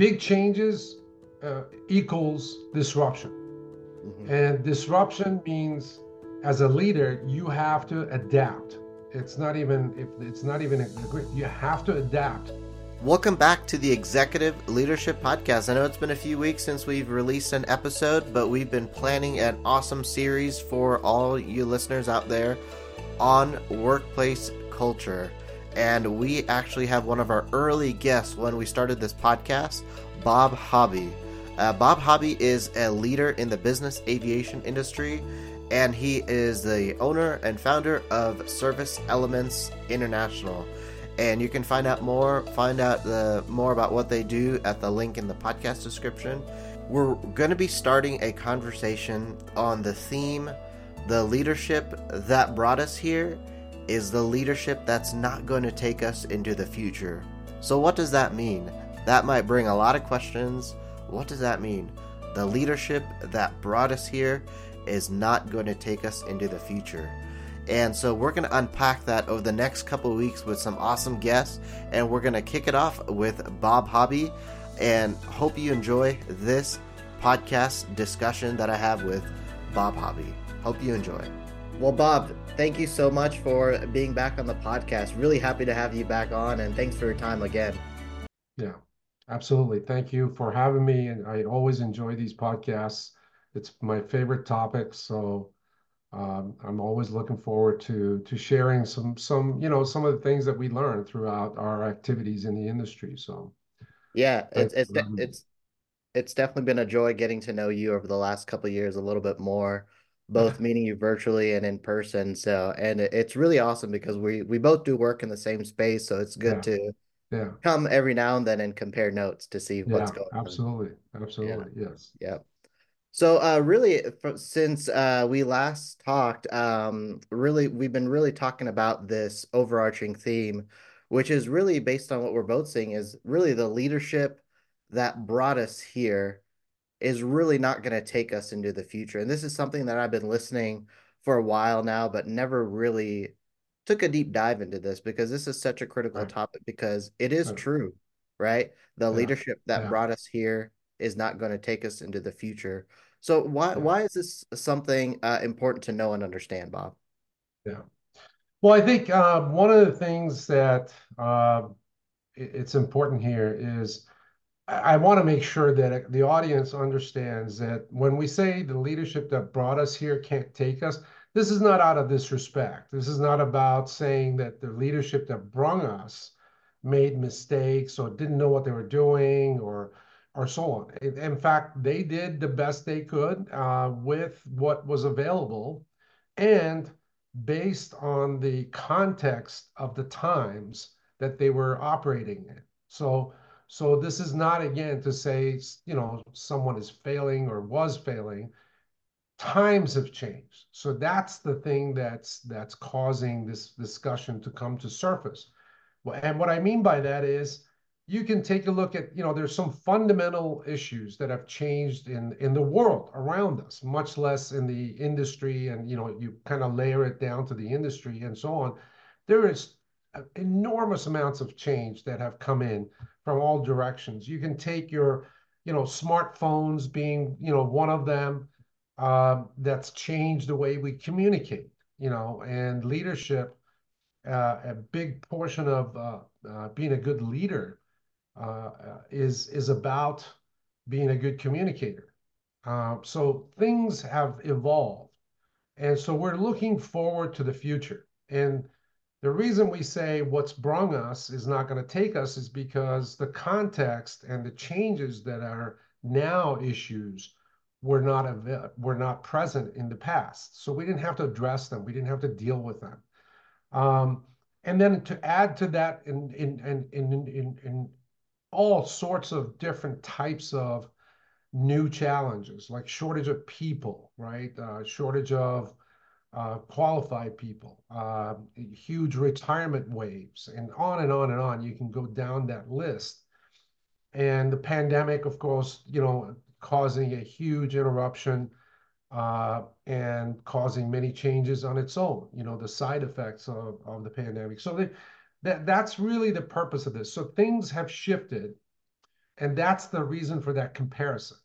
big changes uh, equals disruption. Mm-hmm. And disruption means as a leader, you have to adapt. It's not even if it's not even a, you have to adapt. Welcome back to the Executive Leadership Podcast. I know it's been a few weeks since we've released an episode, but we've been planning an awesome series for all you listeners out there on workplace culture. And we actually have one of our early guests when we started this podcast, Bob Hobbi. Uh, Bob Hobbi is a leader in the business aviation industry, and he is the owner and founder of Service Elements International. And you can find out more, find out the more about what they do at the link in the podcast description. We're going to be starting a conversation on the theme the leadership that brought us here is the leadership that's not going to take us into the future. So, what does that mean? That might bring a lot of questions. What does that mean? The leadership that brought us here is not going to take us into the future. And so we're going to unpack that over the next couple weeks with some awesome guests. And we're going to kick it off with Bob Hobbi. And hope you enjoy this podcast discussion that I have with Bob Hobbi. Hope you enjoy. Well, Bob, thank you so much for being back on the podcast. Really happy to have you back on, and thanks for your time again. Yeah, absolutely. Thank you for having me. And I always enjoy these podcasts. It's my favorite topic. So um, I'm always looking forward to to sharing some some you know some of the things that we learn throughout our activities in the industry. So yeah, it's it's it's it's definitely been a joy getting to know you over the last couple years a little bit more both meeting you virtually and in person. So, and it's really awesome because we we both do work in the same space, so it's good yeah. to yeah come every now and then and compare notes to see what's going absolutely. on. Absolutely, absolutely, yes, yeah. So, uh, really, since uh, we last talked, um, really, we've been really talking about this overarching theme, which is really based on what we're both seeing is really the leadership that brought us here is really not going to take us into the future. And this is something that I've been listening for a while now, but never really took a deep dive into this because this is such a critical right. topic because it is right. true, right? The yeah. leadership that yeah. brought us here is not going to take us into the future. So why yeah. why is this something uh, important to know and understand, Bob? Yeah. Well, I think uh, one of the things that uh, it's important here is I want to make sure that the audience understands that when we say the leadership that brought us here can't take us, this is not out of disrespect. This is not about saying that the leadership that brought us made mistakes or didn't know what they were doing or or so on. In fact, they did the best they could uh, with what was available and based on the context of the times that they were operating in. So so this is not, again, to say, you know, someone is failing or was failing. Times have changed. So that's the thing that's that's causing this discussion to come to surface. And what I mean by that is you can take a look at, you know, there's some fundamental issues that have changed in in the world around us, much less in the industry. And, you know, you kind of layer it down to the industry and so on. There is enormous amounts of change that have come in from all directions. You can take your, you know, smartphones being, you know, one of them uh, that's changed the way we communicate, you know, and leadership. Uh, a big portion of uh, uh being a good leader uh, is is about being a good communicator. Uh, so things have evolved, and so we're looking forward to the future. And the reason we say what's brung us is not going to take us is because the context and the changes that are now issues were not were not present in the past. So we didn't have to address them. We didn't have to deal with them. Um, and then to add to that in in in in in, in all sorts of different types of new challenges like shortage of people right uh, shortage of uh, qualified people, uh, huge retirement waves, and on and on and on. You can go down that list. And the pandemic, of course, you know, causing a huge interruption uh, and causing many changes on its own, you know, the side effects of, of the pandemic. So that, that's really the purpose of this. So things have shifted. And that's the reason for that comparison.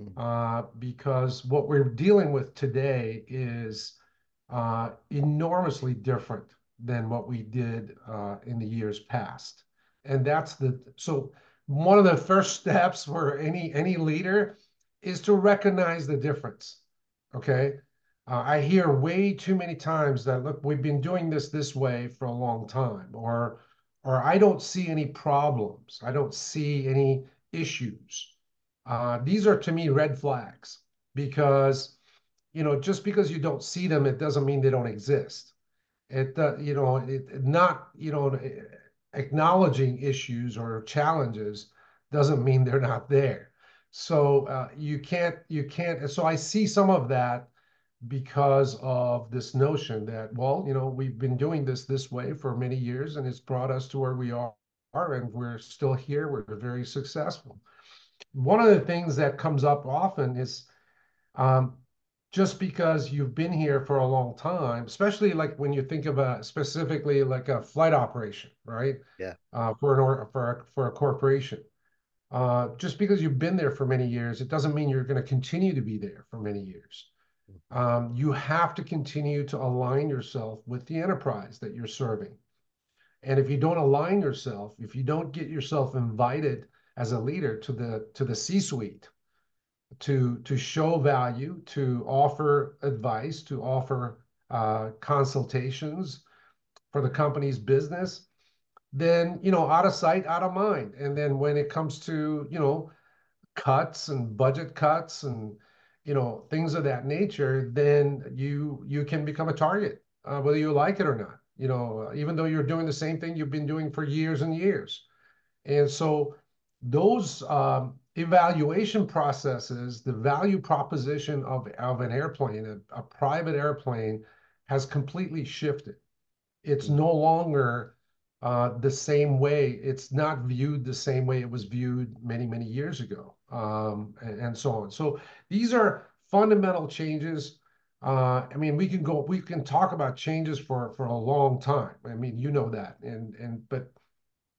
Mm. Uh, because what we're dealing with today is enormously different than what we did uh, in the years past. And that's the so one of the first steps for any any leader is to recognize the difference. Okay. Uh, I hear way too many times that look, we've been doing this this way for a long time, or or I don't see any problems. I don't see any issues. Uh, these are to me red flags because you know just because you don't see them, it doesn't mean they don't exist. It uh, you know it, not you know acknowledging issues or challenges doesn't mean they're not there. So uh, you can't you can't. So I see some of that because of this notion that well you know we've been doing this this way for many years and it's brought us to where we are and we're still here we're very successful one of the things that comes up often is um, just because you've been here for a long time, especially like when you think of a specifically like a flight operation, right? Yeah. Uh, for an or for a, for a corporation, uh, just because you've been there for many years, it doesn't mean you're going to continue to be there for many years. Um, you have to continue to align yourself with the enterprise that you're serving. And if you don't align yourself, if you don't get yourself invited as a leader to the to the C-suite, to to show value, to offer advice, to offer uh, consultations for the company's business, then you know out of sight, out of mind. And then when it comes to you know cuts and budget cuts and you know things of that nature, then you you can become a target, uh, whether you like it or not. You know, even though you're doing the same thing you've been doing for years and years. And so those um, evaluation processes, the value proposition of, of an airplane, a, a private airplane, has completely shifted. It's no longer uh, the same way. It's not viewed the same way it was viewed many, many years ago, um, and, and, so on. So these are fundamental changes. Uh, I mean, we can go, we can talk about changes for for a long time. I mean, you know that, and and but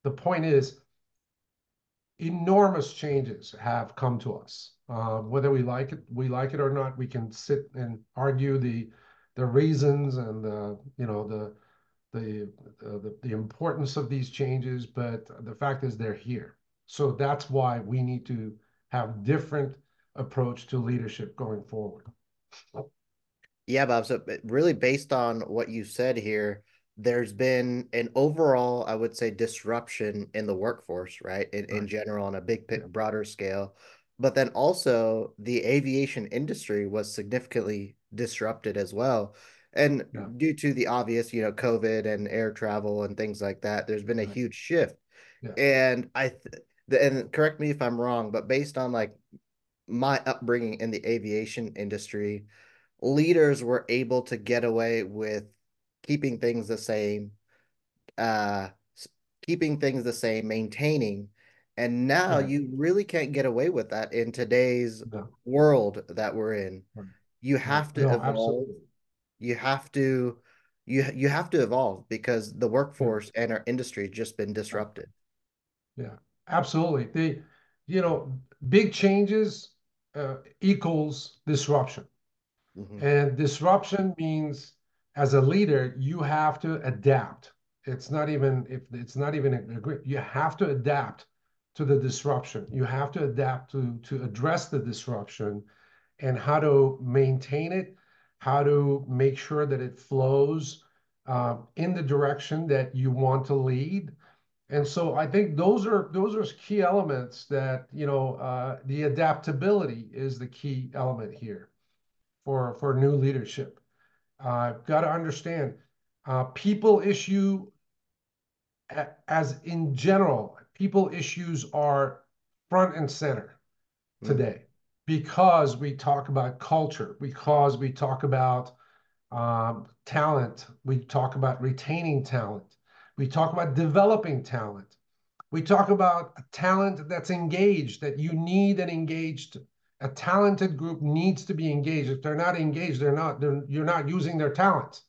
the point is enormous changes have come to us. Uh, whether we like it, we like it or not, we can sit and argue the the reasons and the you know the the the, the importance of these changes, but the fact is they're here. So that's why we need to have different approach to leadership going forward. Yeah, Bob. So really based on what you said here, there's been an overall, I would say, disruption in the workforce, right? In, right. in general, on a big, broader scale. But then also, the aviation industry was significantly disrupted as well. And yeah. due to the obvious, you know, COVID and air travel and things like that, there's been a right. huge shift. Yeah. And I, th- and correct me if I'm wrong, but based on like my upbringing in the aviation industry, leaders were able to get away with keeping things the same, uh, keeping things the same, maintaining. And now you really can't get away with that in today's no. world that we're in. You have to no, evolve. Absolutely. You have to you you have to evolve because the workforce yeah. and our industry has just been disrupted. Yeah, absolutely. The you know big changes uh, equals disruption, mm-hmm. and disruption means as a leader, you have to adapt. It's not even if it's not even a, group. you have to adapt to the disruption. You have to adapt to to address the disruption and how to maintain it, how to make sure that it flows uh, in the direction that you want to lead. And so I think those are those are key elements that you know uh, the adaptability is the key element here for for new leadership. Uh, got to understand, uh, people issue, as in general, people issues are front and center mm. today because we talk about culture, because we talk about um, talent, we talk about retaining talent, we talk about developing talent, we talk about talent that's engaged, that you need an engaged a talented group needs to be engaged. If they're not engaged, they're not, they're, you're not using their talents.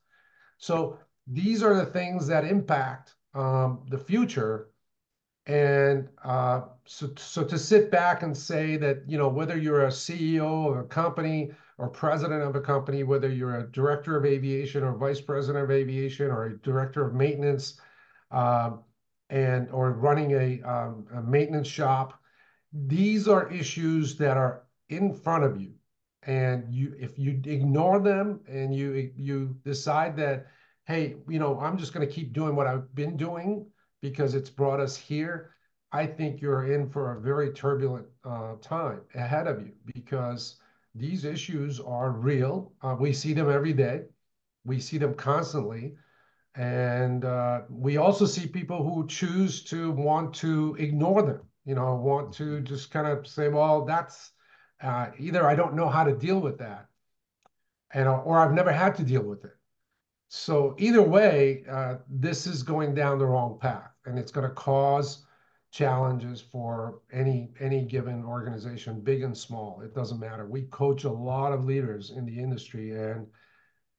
So these are the things that impact um, the future. And uh, so, so to sit back and say that, you know, whether you're a CEO of a company or president of a company, whether you're a director of aviation or vice president of aviation or a director of maintenance, uh, and or running a, um, a maintenance shop, these are issues that are in front of you. And you, if you ignore them and you you decide that, hey, you know, I'm just going to keep doing what I've been doing because it's brought us here, I think you're in for a very turbulent uh, time ahead of you because these issues are real. Uh, we see them every day. We see them constantly. And uh, we also see people who choose to want to ignore them, you know, want to just kind of say, well, that's uh, either I don't know how to deal with that, and or I've never had to deal with it. So either way, uh, this is going down the wrong path, and it's going to cause challenges for any any given organization, big and small. It doesn't matter. We coach a lot of leaders in the industry, and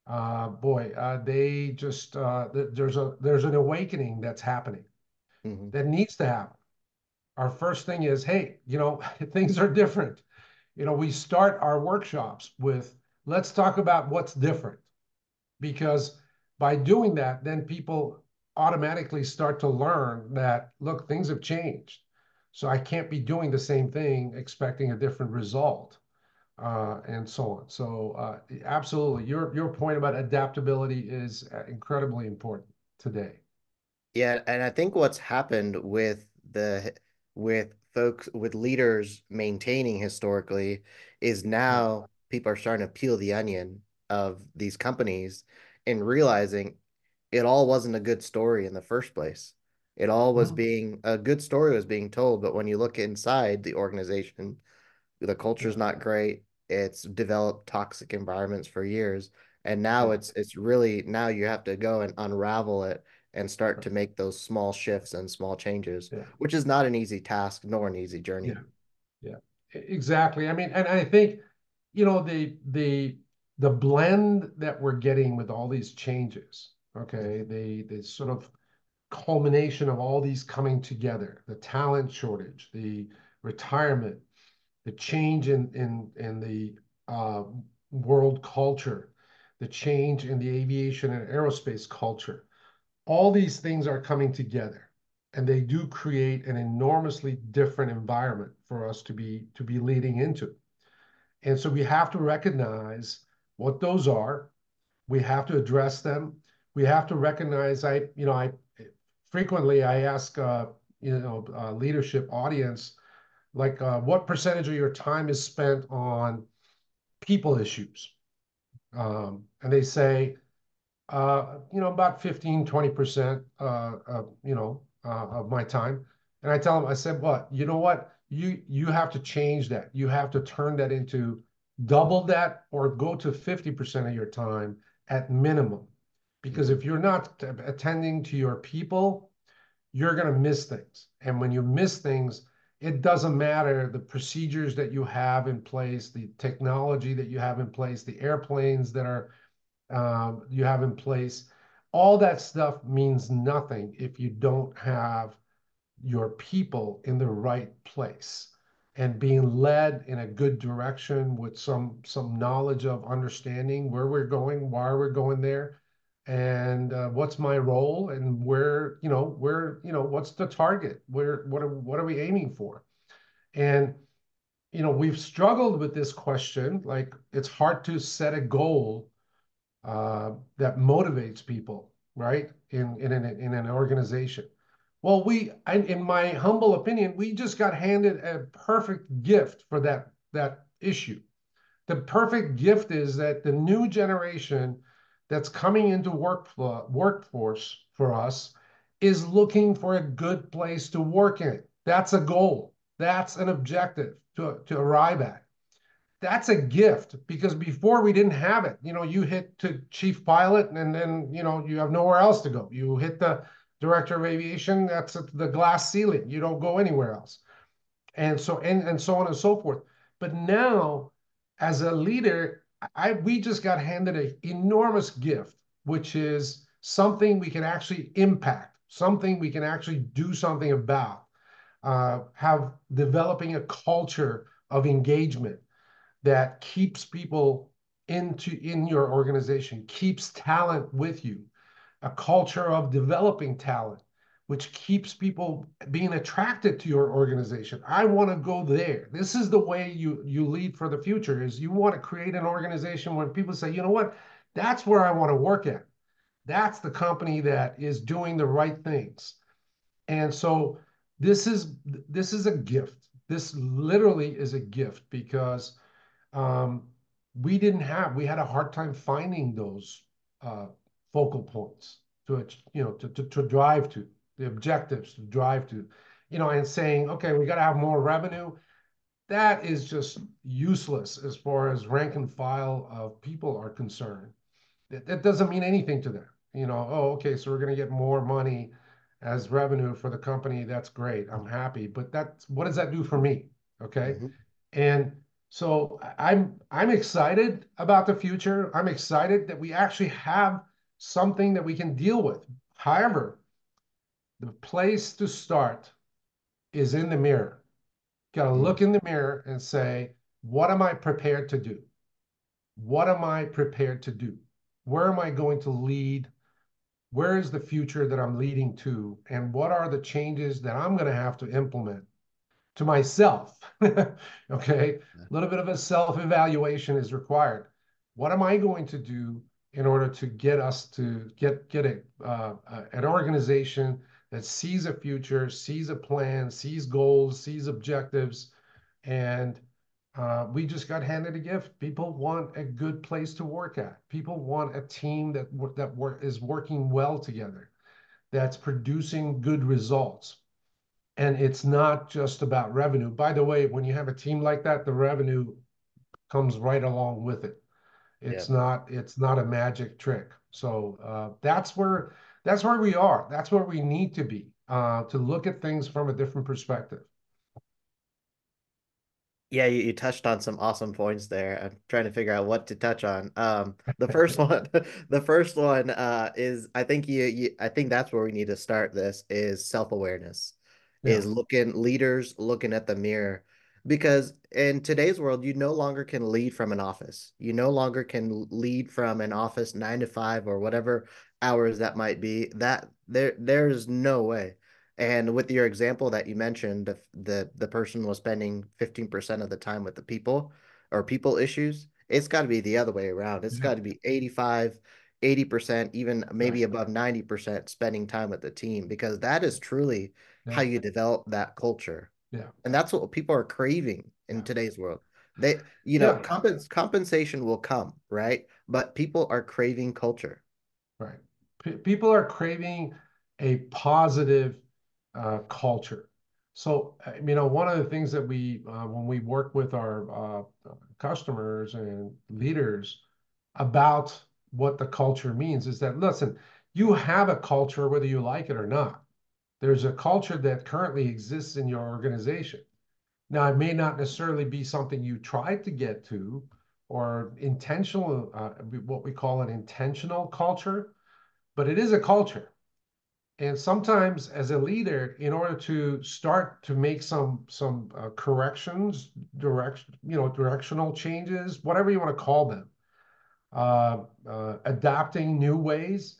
uh, boy, uh, they just uh, there's a there's an awakening that's happening mm-hmm. that needs to happen. Our first thing is, hey, you know, things are different. You know, we start our workshops with let's talk about what's different because by doing that, then people automatically start to learn that, look, things have changed. So I can't be doing the same thing expecting a different result. Uh, and so on. So uh, absolutely, your your point about adaptability is uh, incredibly important today. Yeah, and I think what's happened with the with folks with leaders maintaining historically is now people are starting to peel the onion of these companies and realizing it all wasn't a good story in the first place. It all was being a good story was being told, but when you look inside the organization, the culture's not great. It's developed toxic environments for years, and now it's it's really now you have to go and unravel it and start to make those small shifts and small changes, yeah. which is not an easy task nor an easy journey. Yeah. Yeah. Exactly. I mean, and I think, you know, the the the blend that we're getting with all these changes, okay, the the sort of culmination of all these coming together, the talent shortage, the retirement, the change in in in the uh, world culture, the change in the aviation and aerospace culture, all these things are coming together, and they do create an enormously different environment for us to be to be leading into. And so we have to recognize what those are. We have to address them. We have to recognize. I, you know, I frequently I ask, uh, you know, uh, leadership audience, like, uh, what percentage of your time is spent on people issues? Um, and they say, uh, you know, about 15, 20%, uh, you know, uh, of my time. And I tell them, I said, what, you know what? You you have to change that. You have to turn that into double that or go to 50% of your time at minimum. Because if you're not attending to your people, you're going to miss things. And when you miss things, it doesn't matter the procedures that you have in place, the technology that you have in place, the airplanes that are um, you have in place. All that stuff means nothing if you don't have your people in the right place and being led in a good direction with some some knowledge of understanding where we're going, why we're going there, and uh, what's my role, and where you know where you know what's the target, where what are what are we aiming for, and you know we've struggled with this question. Like it's hard to set a goal Uh, that motivates people, right? In in an in an organization. Well, we, in my humble opinion, we just got handed a perfect gift for that that issue. The perfect gift is that the new generation that's coming into work workforce for us is looking for a good place to work in. That's a goal. That's an objective to, to arrive at. That's a gift because before we didn't have it. You know, you hit to chief pilot and then, you know, you have nowhere else to go. You hit the director of aviation, that's the glass ceiling. You don't go anywhere else. And so and, and so on and so forth. But now, as a leader, I we just got handed an enormous gift, which is something we can actually impact, something we can actually do something about. uh, have developing a culture of engagement that keeps people into in your organization, keeps talent with you, a culture of developing talent, which keeps people being attracted to your organization. I want to go there. This is the way you you lead for the future. Is you want to create an organization when people say, you know what, that's where I want to work at. That's the company that is doing the right things. And so this is this is a gift. This literally is a gift because we didn't have we had a hard time finding those uh, focal points to you know to, to, to drive to the objectives to drive to you know and saying okay we got to have more revenue. That is just useless as far as rank and file of people are concerned. That, doesn't mean anything to them you know oh okay so we're going to get more money as revenue for the company. That's great. I'm happy. But that's what does that do for me? Okay? Mm-hmm. So I'm I'm excited about the future. I'm excited that we actually have something that we can deal with. However, the place to start is in the mirror. Got to mm-hmm. look in the mirror and say, what am I prepared to do? What am I prepared to do? Where am I going to lead? Where is the future that I'm leading to? And what are the changes that I'm going to have to implement to myself. okay. A little bit of a self evaluation is required. What am I going to do in order to get us to get get a, uh, an organization that sees a future, sees a plan, sees goals, sees objectives, and uh, we just got handed a gift. People want a good place to work at. People want a team that that work, is working well together, that's producing good results and it's not just about revenue. By the way, when you have a team like that, the revenue comes right along with it. It's yeah. not it's not a magic trick. So uh, that's where that's where we are. That's where we need to be uh, to look at things from a different perspective. Yeah, you, you touched on some awesome points there. I'm trying to figure out what to touch on. Um, the first one, the first one uh, is I think you, you I think that's where we need to start. This is self awareness yeah. is looking leaders looking at the mirror because in today's world you no longer can lead from an office you no longer can lead from an office 9 to 5 or whatever hours that might be that there there's no way and with your example that you mentioned the the, the person was spending 15% of the time with the people or people issues it's got to be the other way around It's mm-hmm. yeah. got to be 85 80% even maybe above 90% spending time with the team because that is truly yeah. how you develop that culture. Yeah. And that's what people are craving in yeah. today's world. They, you know, yeah. compens- compensation will come, right? But people are craving culture. Right. P- people are craving a positive uh, culture. So, you know, one of the things that we, uh, when we work with our uh, customers and leaders about what the culture means is that, listen, you have a culture whether you like it or not there's a culture that currently exists in your organization. Now, it may not necessarily be something you tried to get to or intentional, uh, what we call an intentional culture, but it is a culture. And sometimes, as a leader, in order to start to make some some uh, corrections, direction, you know, directional changes, whatever you want to call them, adapting new ways,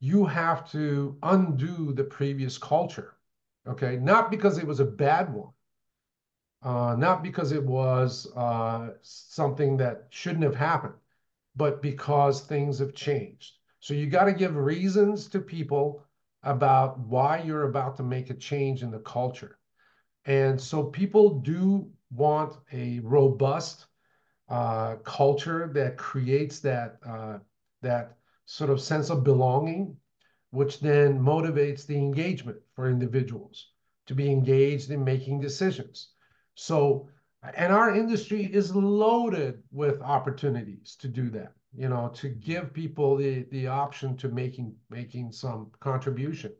you have to undo the previous culture. Okay, not because it was a bad one, uh, not because it was uh, something that shouldn't have happened, but because things have changed. So you got to give reasons to people about why you're about to make a change in the culture. And so people do want a robust uh, culture that creates that uh, that sort of sense of belonging, which then motivates the engagement for individuals to be engaged in making decisions. So, and our industry is loaded with opportunities to do that, you know, to give people the, the option to making, making some contribution.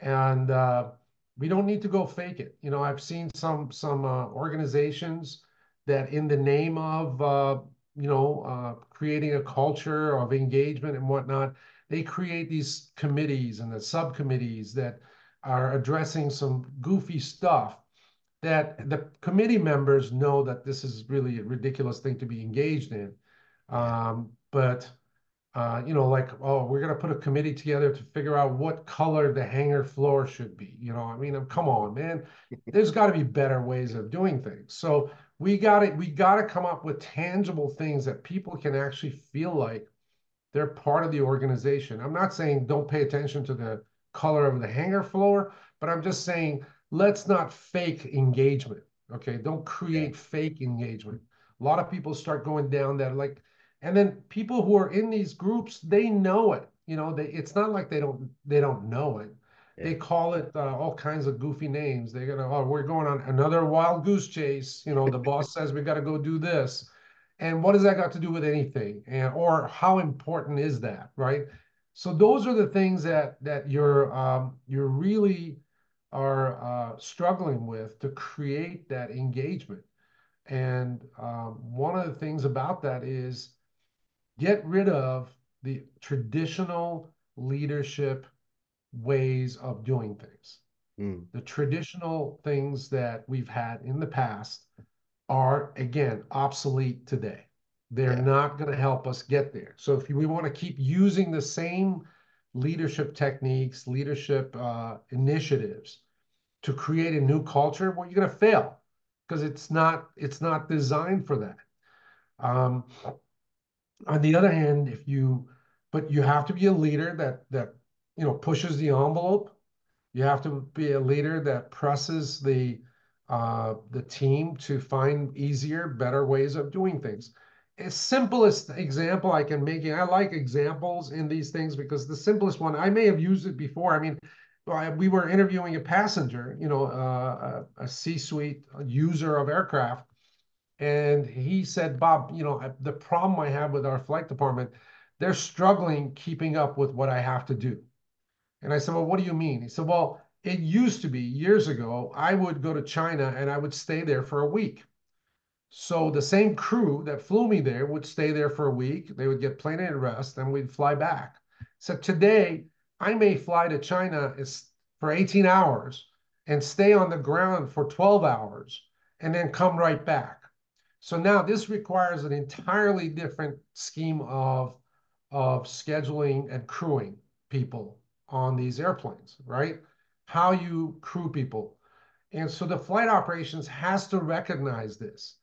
And uh, we don't need to go fake it. You know, I've seen some, some uh, organizations that in the name of uh, you know, uh, creating a culture of engagement and whatnot, they create these committees and the subcommittees that are addressing some goofy stuff that the committee members know that this is really a ridiculous thing to be engaged in. Um, but uh, you know, like, oh, we're gonna put a committee together to figure out what color the hangar floor should be. You know, I mean, come on, man. There's got to be better ways of doing things. So we got to we got to come up with tangible things that people can actually feel like they're part of the organization. I'm not saying don't pay attention to the color of the hangar floor, but I'm just saying let's not fake engagement. Okay, don't create fake engagement. A lot of people start going down that like and then people who are in these groups they know it you know they it's not like they don't they don't know it yeah. they call it uh, all kinds of goofy names. They're gonna oh we're going on another wild goose chase. You know the boss says we got to go do this. And what does that got to do with anything? And or how important is that right? So those are the things that that you're um, you're really are uh, struggling with to create that engagement. And um, one of the things about that is get rid of the traditional leadership ways of doing things. Mm. The traditional things that we've had in the past are, again, obsolete today. They're yeah. not going to help us get there. So if we want to keep using the same leadership techniques, leadership uh, initiatives to create a new culture, well, you're going to fail because it's not it's not designed for that. Um, on the other hand, if you, but you have to be a leader that that you know pushes the envelope. You have to be a leader that presses the uh, the team to find easier, better ways of doing things. A simplest example I can make, I like examples in these things because the simplest one, I may have used it before. I mean, we were interviewing a passenger, you know, uh, a, a C-suite user of aircraft, and he said, Bob, you know, the problem I have with our flight department, they're struggling keeping up with what I have to do. And I said, Well, what do you mean? He said, Well, it used to be years ago, I would go to China and I would stay there for a week. So the same crew that flew me there would stay there for a week. They would get plenty of rest and we'd fly back. So today, I may fly to China for 18 hours and stay on the ground for 12 hours and then come right back. So now this requires an entirely different scheme of, of scheduling and crewing people on these airplanes, right? How you crew people. And so the flight operations has to recognize this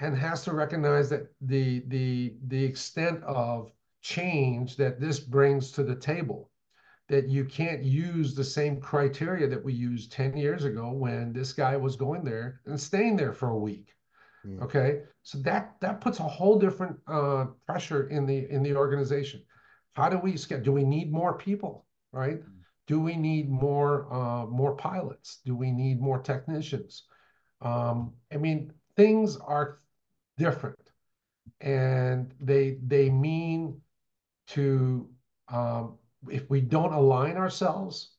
and has to recognize that the, the, the extent of change that this brings to the table that you can't use the same criteria that we used 10 years ago when this guy was going there and staying there for a week Mm. Okay, so that that puts a whole different uh, pressure in the in the organization. How do we? Do we need more people? Right? Mm. Do we need more uh, more pilots? Do we need more technicians? Um, I mean, things are different, and they they mean to um, if we don't align ourselves,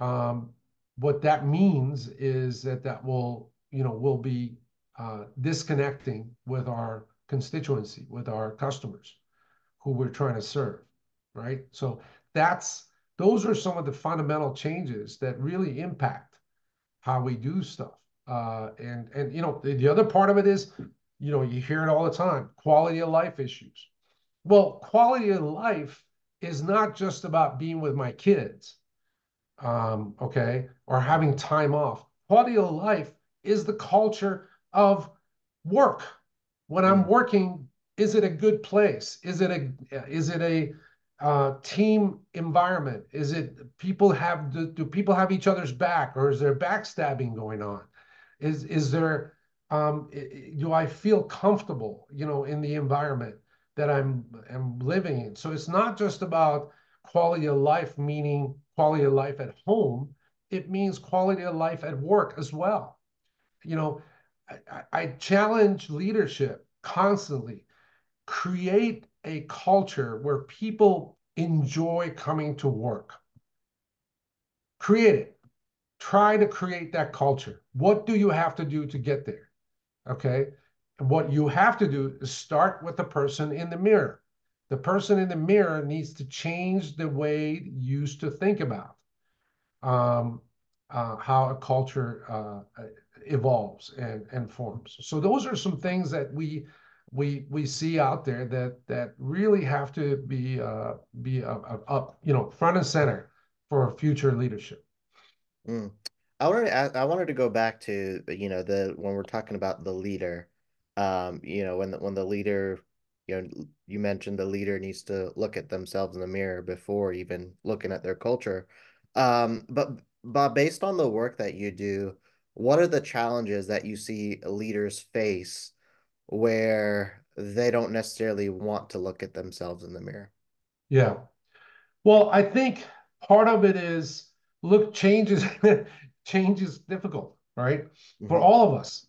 um, what that means is that that will you know will be uh, disconnecting with our constituency, with our customers who we're trying to serve, right? So that's those are some of the fundamental changes that really impact how we do stuff. Uh, and and you know the, the other part of it is, you know, you hear it all the time: quality of life issues. Well, quality of life is not just about being with my kids, um, okay, or having time off. Quality of life is the culture of work. When I'm working, is it a good place? Is it a is it a uh, team environment? Is it people have do, do, people have each other's back, or is there backstabbing going on? Is is there um, do I feel comfortable, you know, in the environment that I'm am living in? So it's not just about quality of life, meaning quality of life at home. It means quality of life at work as well. You know, I, I challenge leadership constantly. Create a culture where people enjoy coming to work. Create it. Try to create that culture. What do you have to do to get there? Okay. And what you have to do is start with the person in the mirror. The person in the mirror needs to change the way you used to think about. um, uh, how a culture uh, evolves and, and forms. So those are some things that we we we see out there that that really have to be uh, be up, you know front and center for future leadership. Mm. I wanted to I wanted to go back to you know the when we're talking about the leader, um, you know when the, when the leader, you know, you mentioned the leader needs to look at themselves in the mirror before even looking at their culture. Um, but but based on the work that you do, what are the challenges that you see leaders face where they don't necessarily want to look at themselves in the mirror? Yeah. Well, I think part of it is look, change is change is difficult, right? Mm-hmm. For all of us.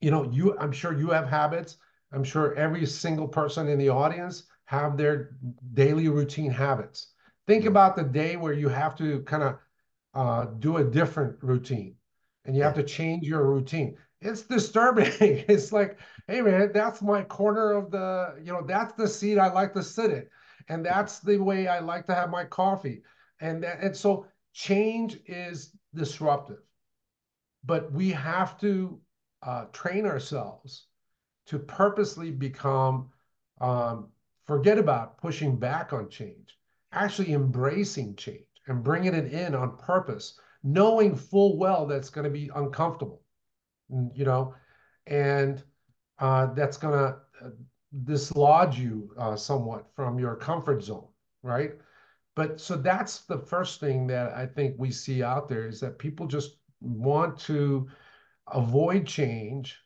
You know, you I'm sure you have habits. I'm sure every single person in the audience have their daily routine habits. Think mm-hmm. about the day where you have to kind of uh, do a different routine and you have to change your routine. It's disturbing. it's like, hey man, that's my corner of the, you know, that's the seat I like to sit in. And that's the way I like to have my coffee. And that, and so change is disruptive. But we have to uh, train ourselves to purposely become, um, forget about pushing back on change, actually embracing change and bringing it in on purpose, knowing full well that's going to be uncomfortable, you know, and uh, that's going to uh, dislodge you uh, somewhat from your comfort zone, right? But so that's the first thing that I think we see out there is that people just want to avoid change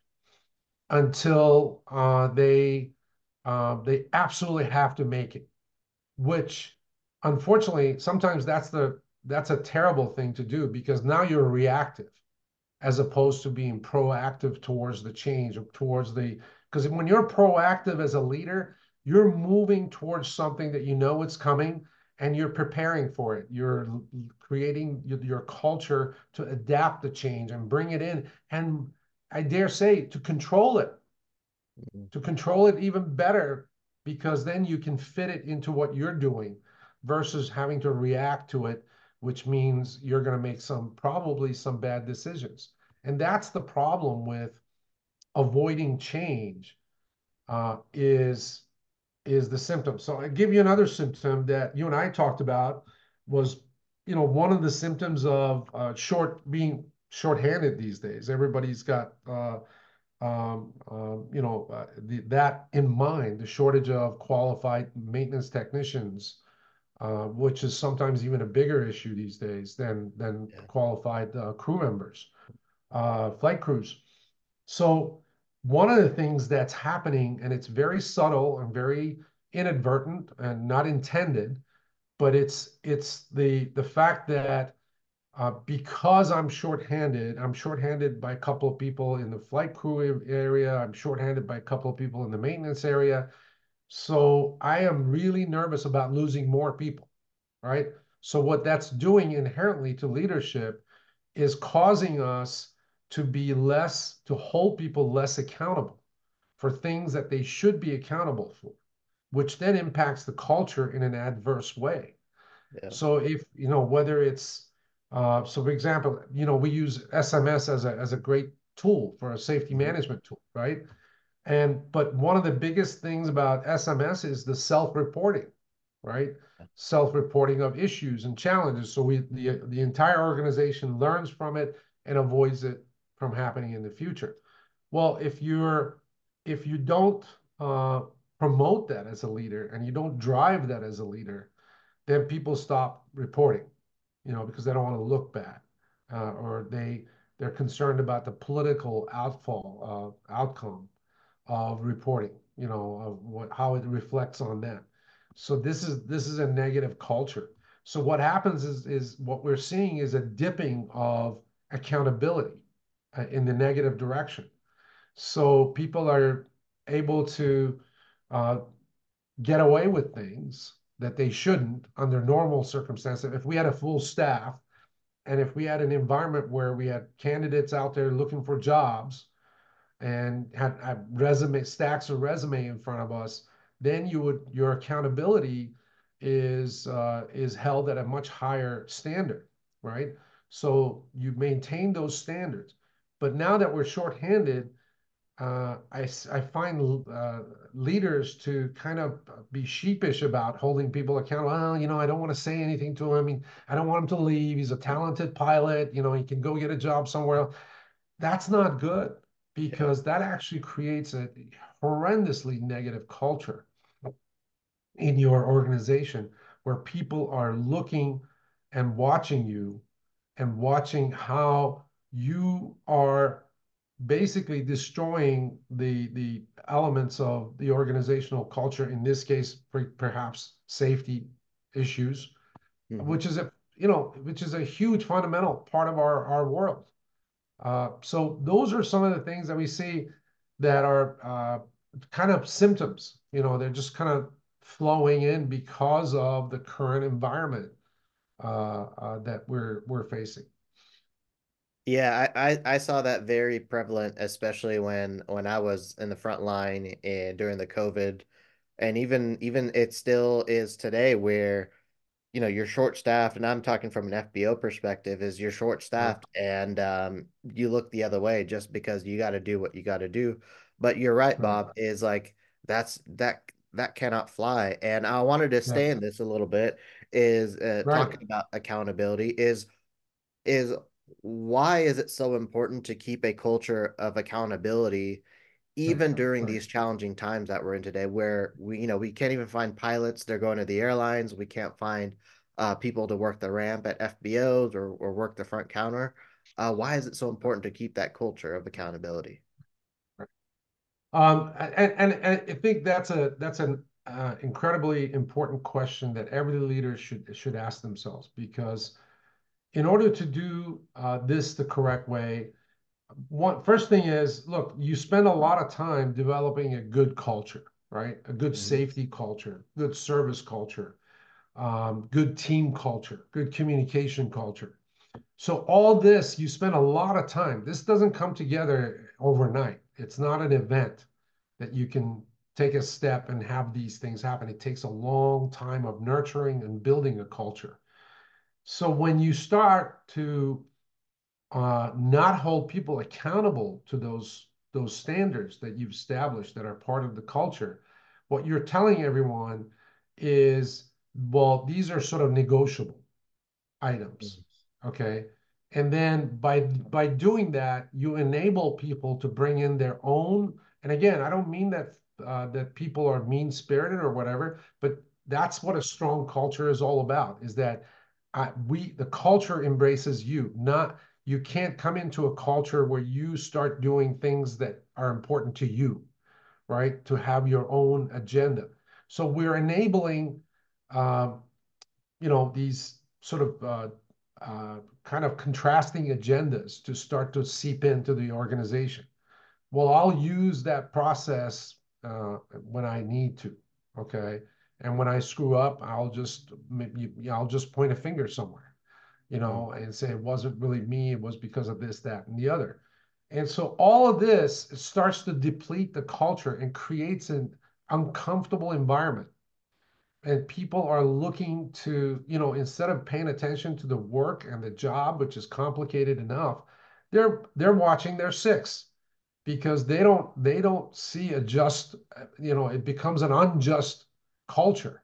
until uh, they uh, they absolutely have to make it, which unfortunately sometimes that's the that's a terrible thing to do because now you're reactive as opposed to being proactive towards the change or towards the because when you're proactive as a leader you're moving towards something that you know it's coming and you're preparing for it. You're creating your, your culture to adapt the change and bring it in. And I dare say to control it, mm-hmm. to control it even better, because then you can fit it into what you're doing versus having to react to it, which means you're going to make some probably some bad decisions. And that's the problem with avoiding change uh, is is the symptom. So I give you another symptom that you and I talked about was, you know, one of the symptoms of uh, short being shorthanded these days. Everybody's got, uh, um, uh, you know, uh, the, that in mind, the shortage of qualified maintenance technicians, uh, which is sometimes even a bigger issue these days than than yeah. qualified uh, crew members, flight crews. So one of the things that's happening, and it's very subtle and very inadvertent and not intended, but it's it's the the fact that uh, because I'm shorthanded, I'm shorthanded by a couple of people in the flight crew area. I'm shorthanded by a couple of people in the maintenance area. So I am really nervous about losing more people, right? So what that's doing inherently to leadership is causing us to be less, to hold people less accountable for things that they should be accountable for, which then impacts the culture in an adverse way. Yeah. So if, you know, whether it's, uh, so for example, you know, we use SMS as a, as a great tool for a safety mm-hmm. management tool, right? And, but one of the biggest things about SMS is the self-reporting, right? Self-reporting of issues and challenges. So we, the, the entire organization learns from it and avoids it from happening in the future. Well, if you're if you don't uh, promote that as a leader and you don't drive that as a leader, then people stop reporting, you know, because they don't want to look bad, uh, or they they're concerned about the political outfall uh, outcome of reporting, you know, of what how it reflects on them. So this is this is a negative culture. So what happens is is what we're seeing is a dipping of accountability uh, in the negative direction. So people are able to uh, get away with things that they shouldn't under normal circumstances. If we had a full staff and if we had an environment where we had candidates out there looking for jobs and had, resume stacks of resume in front of us, then you would your accountability is uh, is held at a much higher standard, right? So you maintain those standards. But now that we're shorthanded, uh, I, I find uh, leaders to kind of be sheepish about holding people accountable. Well, you know, I don't want to say anything to him. I mean, I don't want him to leave. He's a talented pilot. You know, he can go get a job somewhere else. That's not good because that actually creates a horrendously negative culture in your organization where people are looking and watching you and watching how you are basically destroying the the elements of the organizational culture in this case perhaps safety issues mm-hmm. which is a you know which is a huge fundamental part of our our world so those are some of the things that we see that are uh, kind of symptoms you know they're just kind of flowing in because of the current environment uh, uh that we're we're facing. Yeah, I, saw that very prevalent, especially when when I was in the front line and during the COVID, and even even it still is today where, you know, you're short staffed, and I'm talking from an FBO perspective, is you're short staffed and um you look the other way just because you got to do what you got to do. But you're right, Bob, is like that's that that cannot fly. And I wanted to stay in this a little bit is uh, right. talking about accountability is is why is it so important to keep a culture of accountability even during these challenging times that we're in today where we you know we can't even find pilots they're going to the airlines we can't find uh, people to work the ramp at fbos or, or work the front counter uh, why is it so important to keep that culture of accountability? Um, and, and, and i think that's a that's an uh, incredibly important question that every leader should should ask themselves because in order to do uh, this the correct way, one first thing is look, you spend a lot of time developing a good culture, right? A good mm-hmm. safety culture, good service culture, um, good team culture, good communication culture. So all this you spend a lot of time. This doesn't come together overnight. It's not an event that you can take a step and have these things happen. It takes a long time of nurturing and building a culture. So when you start to uh, not hold people accountable to those those standards that you've established that are part of the culture, what you're telling everyone is, well, these are sort of negotiable items, mm-hmm. okay? And then by by doing that, you enable people to bring in their own. And again, I don't mean that uh, that people are mean spirited or whatever, but that's what a strong culture is all about. Is that I, we the culture embraces you not you can't come into a culture where you start doing things that are important to you right? To have your own agenda. So we're enabling uh, you know these sort of uh, uh, kind of contrasting agendas to start to seep into the organization. Well i'll use that process uh, when i need to okay? And when I screw up, I'll just maybe I'll just point a finger somewhere, you know, mm-hmm. and say it wasn't really me. It was because of this, that, and the other. And so all of this starts to deplete the culture and creates an uncomfortable environment. And people are looking to, you know, instead of paying attention to the work and the job, which is complicated enough, they're they're watching their six because they don't they don't see a just, you know, it becomes an unjust culture.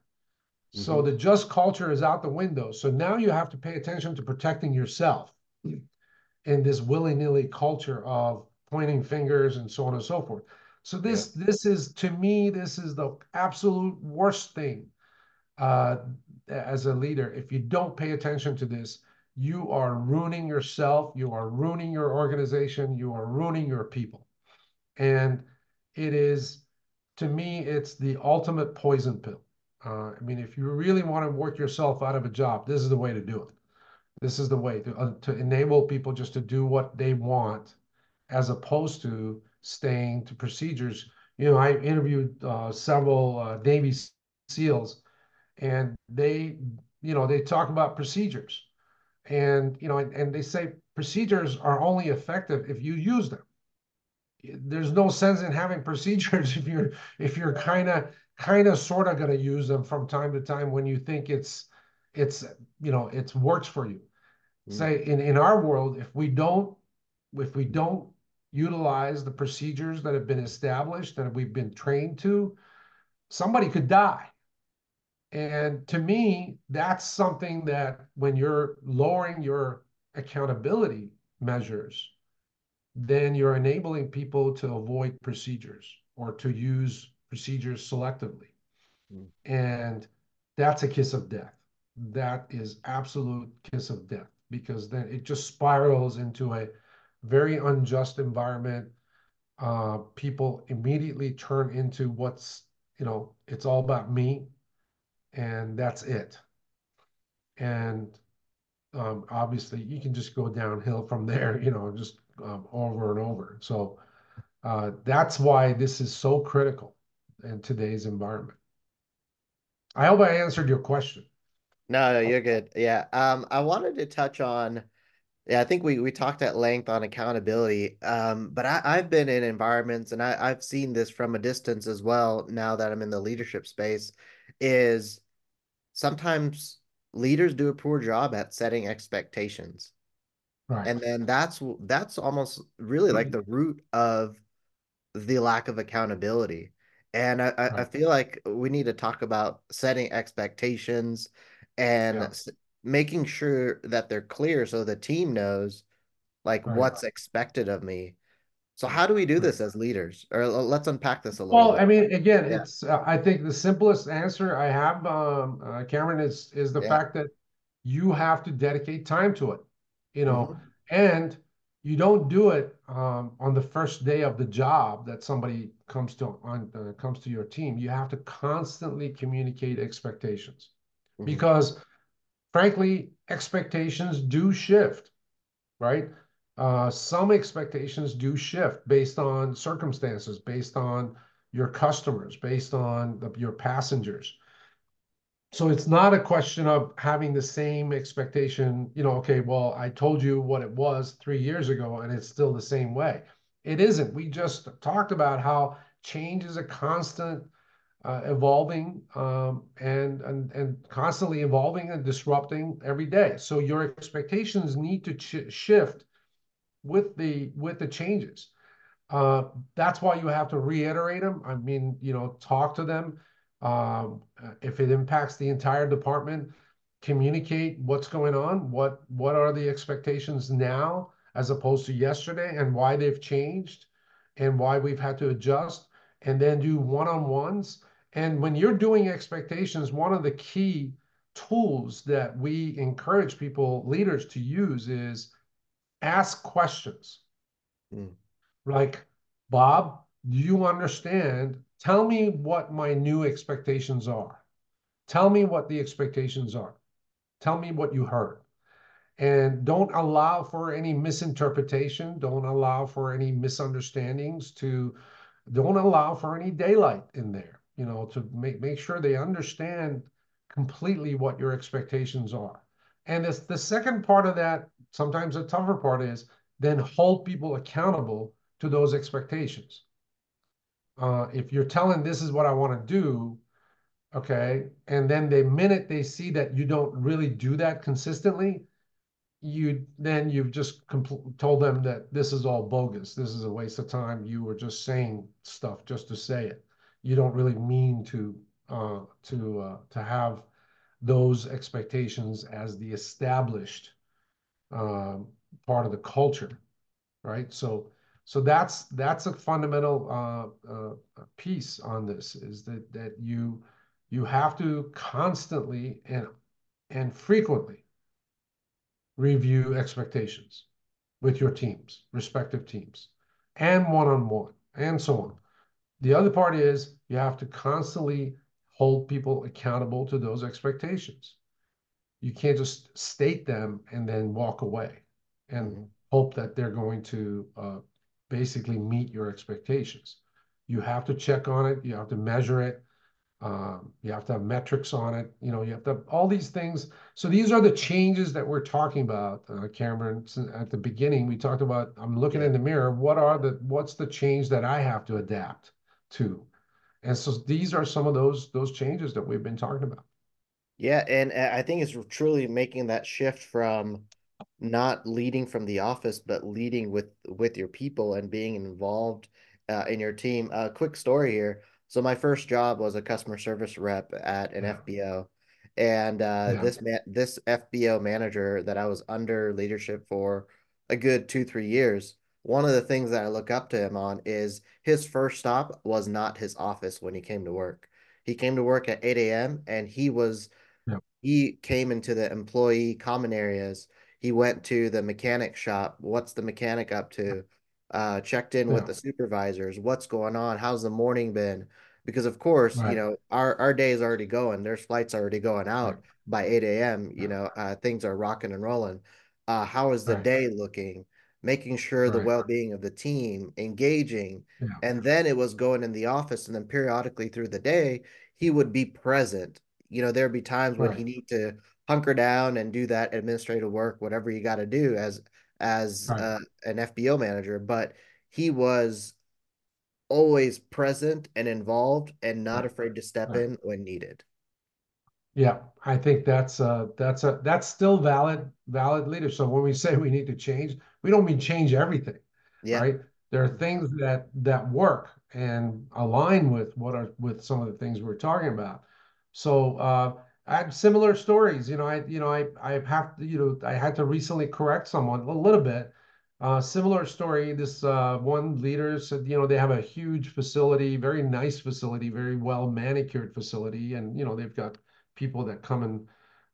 Mm-hmm. So the just culture is out the window. So now you have to pay attention to protecting yourself in this willy-nilly culture of pointing fingers and so on and so forth. So this yeah. this is to me this is the absolute worst thing uh, as a leader. If you don't pay attention to this, you are ruining yourself. You are ruining your organization. You are ruining your people, and it is to me, it's the ultimate poison pill. Uh, I mean, if you really want to work yourself out of a job, this is the way to do it. This is the way to, uh, to enable people just to do what they want, as opposed to staying to procedures. You know, I interviewed uh, several uh, Navy SEALs, and they, you know, they talk about procedures, and you know, and, and they say procedures are only effective if you use them there's no sense in having procedures if you're if you're kind of kind of sort of going to use them from time to time when you think it's it's you know it's works for you mm. say in in our world if we don't if we don't utilize the procedures that have been established that we've been trained to somebody could die and to me that's something that when you're lowering your accountability measures then you're enabling people to avoid procedures or to use procedures selectively. Mm. And that's a kiss of death. That is absolute kiss of death because then it just spirals into a very unjust environment. Uh, people immediately turn into what's, you know, it's all about me and that's it. And um, obviously you can just go downhill from there, you know, just um, over and over. So uh, that's why this is so critical in today's environment. I hope I answered your question. No, no, you're good. Yeah. Um, I wanted to touch on, yeah, I think we we talked at length on accountability. Um, but I, I've been in environments and I, I've seen this from a distance as well now that I'm in the leadership space, is sometimes leaders do a poor job at setting expectations. Right. And then that's that's almost really like the root of the lack of accountability. And I, right. I feel like we need to talk about setting expectations and yeah. making sure that they're clear so the team knows like right. what's expected of me. So how do we do this as leaders? Or let's unpack this a little. Well, bit. I mean, again, yeah. it's uh, I think the simplest answer I have, um, uh, Cameron, is is the yeah. fact that you have to dedicate time to it. You know, mm-hmm. and you don't do it um, on the first day of the job that somebody comes to on uh, comes to your team. You have to constantly communicate expectations mm-hmm. because, frankly, expectations do shift, right? Uh, some expectations do shift based on circumstances, based on your customers, based on the, your passengers so it's not a question of having the same expectation, you know, okay, well, I told you what it was three years ago and it's still the same way. It isn't. We just talked about how change is a constant uh, evolving um, and, and, and constantly evolving and disrupting every day. So your expectations need to ch- shift with the with the changes. Uh, that's why you have to reiterate them. I mean, you know, talk to them um, if it impacts the entire department, communicate what's going on, what what are the expectations now as opposed to yesterday, and why they've changed, and why we've had to adjust, and then do one-on-ones. And when you're doing expectations, one of the key tools that we encourage people, leaders, to use is ask questions. Mm. Like, Bob, do you understand Tell me what my new expectations are. Tell me what the expectations are. Tell me what you heard. And don't allow for any misinterpretation. Don't allow for any misunderstandings to, don't allow for any daylight in there, you know, to make, make sure they understand completely what your expectations are. And it's the second part of that, sometimes the tougher part is then hold people accountable to those expectations uh, if you're telling this is what I want to do, okay, and then the minute they see that you don't really do that consistently, you then you've just told them that this is all bogus. This is a waste of time. You were just saying stuff just to say it. You don't really mean to uh, to uh, to have those expectations as the established uh, part of the culture, right? So so that's that's a fundamental uh, uh, piece on this is that that you you have to constantly and and frequently review expectations with your teams, respective teams, and one-on-one, and so on. The other part is you have to constantly hold people accountable to those expectations. You can't just state them and then walk away and mm-hmm. hope that they're going to uh, basically meet your expectations. You have to check on it. You have to measure it. Um, you have to have metrics on it. You know, you have to have all these things. So these are the changes that we're talking about, uh, Cameron. At the beginning, we talked about I'm looking in the mirror. What are the what's the change that I have to adapt to? And so these are some of those those changes that we've been talking about. Yeah, and uh, I think it's truly making that shift from not leading from the office, but leading with with your people and being involved uh, in your team. A uh, quick story here. So my first job was a customer service rep at an yeah. FBO, and uh, yeah. this man, this FBO manager that I was under leadership for a good two three years. One of the things that I look up to him on is his first stop was not his office when he came to work. He came to work at 8 a.m. and he was yeah. he came into the employee common areas he went to the mechanic shop. What's the mechanic up to? Uh, checked in yeah. with the supervisors. What's going on? How's the morning been? Because of course, right. you know, our our day is already going. There's flights already going out right. by 8 a.m. You know, uh, things are rocking and rolling. Uh, how is the right. day looking? Making sure the well-being of the team, engaging, yeah. and then it was going in the office, and then periodically through the day, he would be present. You know, there'd be times when he need to hunker down and do that administrative work, whatever you got to do as as right. uh, an FBO manager. But he was always present and involved and not afraid to step right. in when needed. Yeah, I think that's uh that's a that's still valid valid leadership. So when we say we need to change, we don't mean change everything. Yeah. Right. There are things that that work and align with what are with some of the things we're talking about. So uh I had similar stories. You know, I you know I I have to you know I had to recently correct someone a little bit. Uh, similar story. This uh, one leader said, you know, they have a huge facility, very nice facility, very well manicured facility, and you know they've got people that come and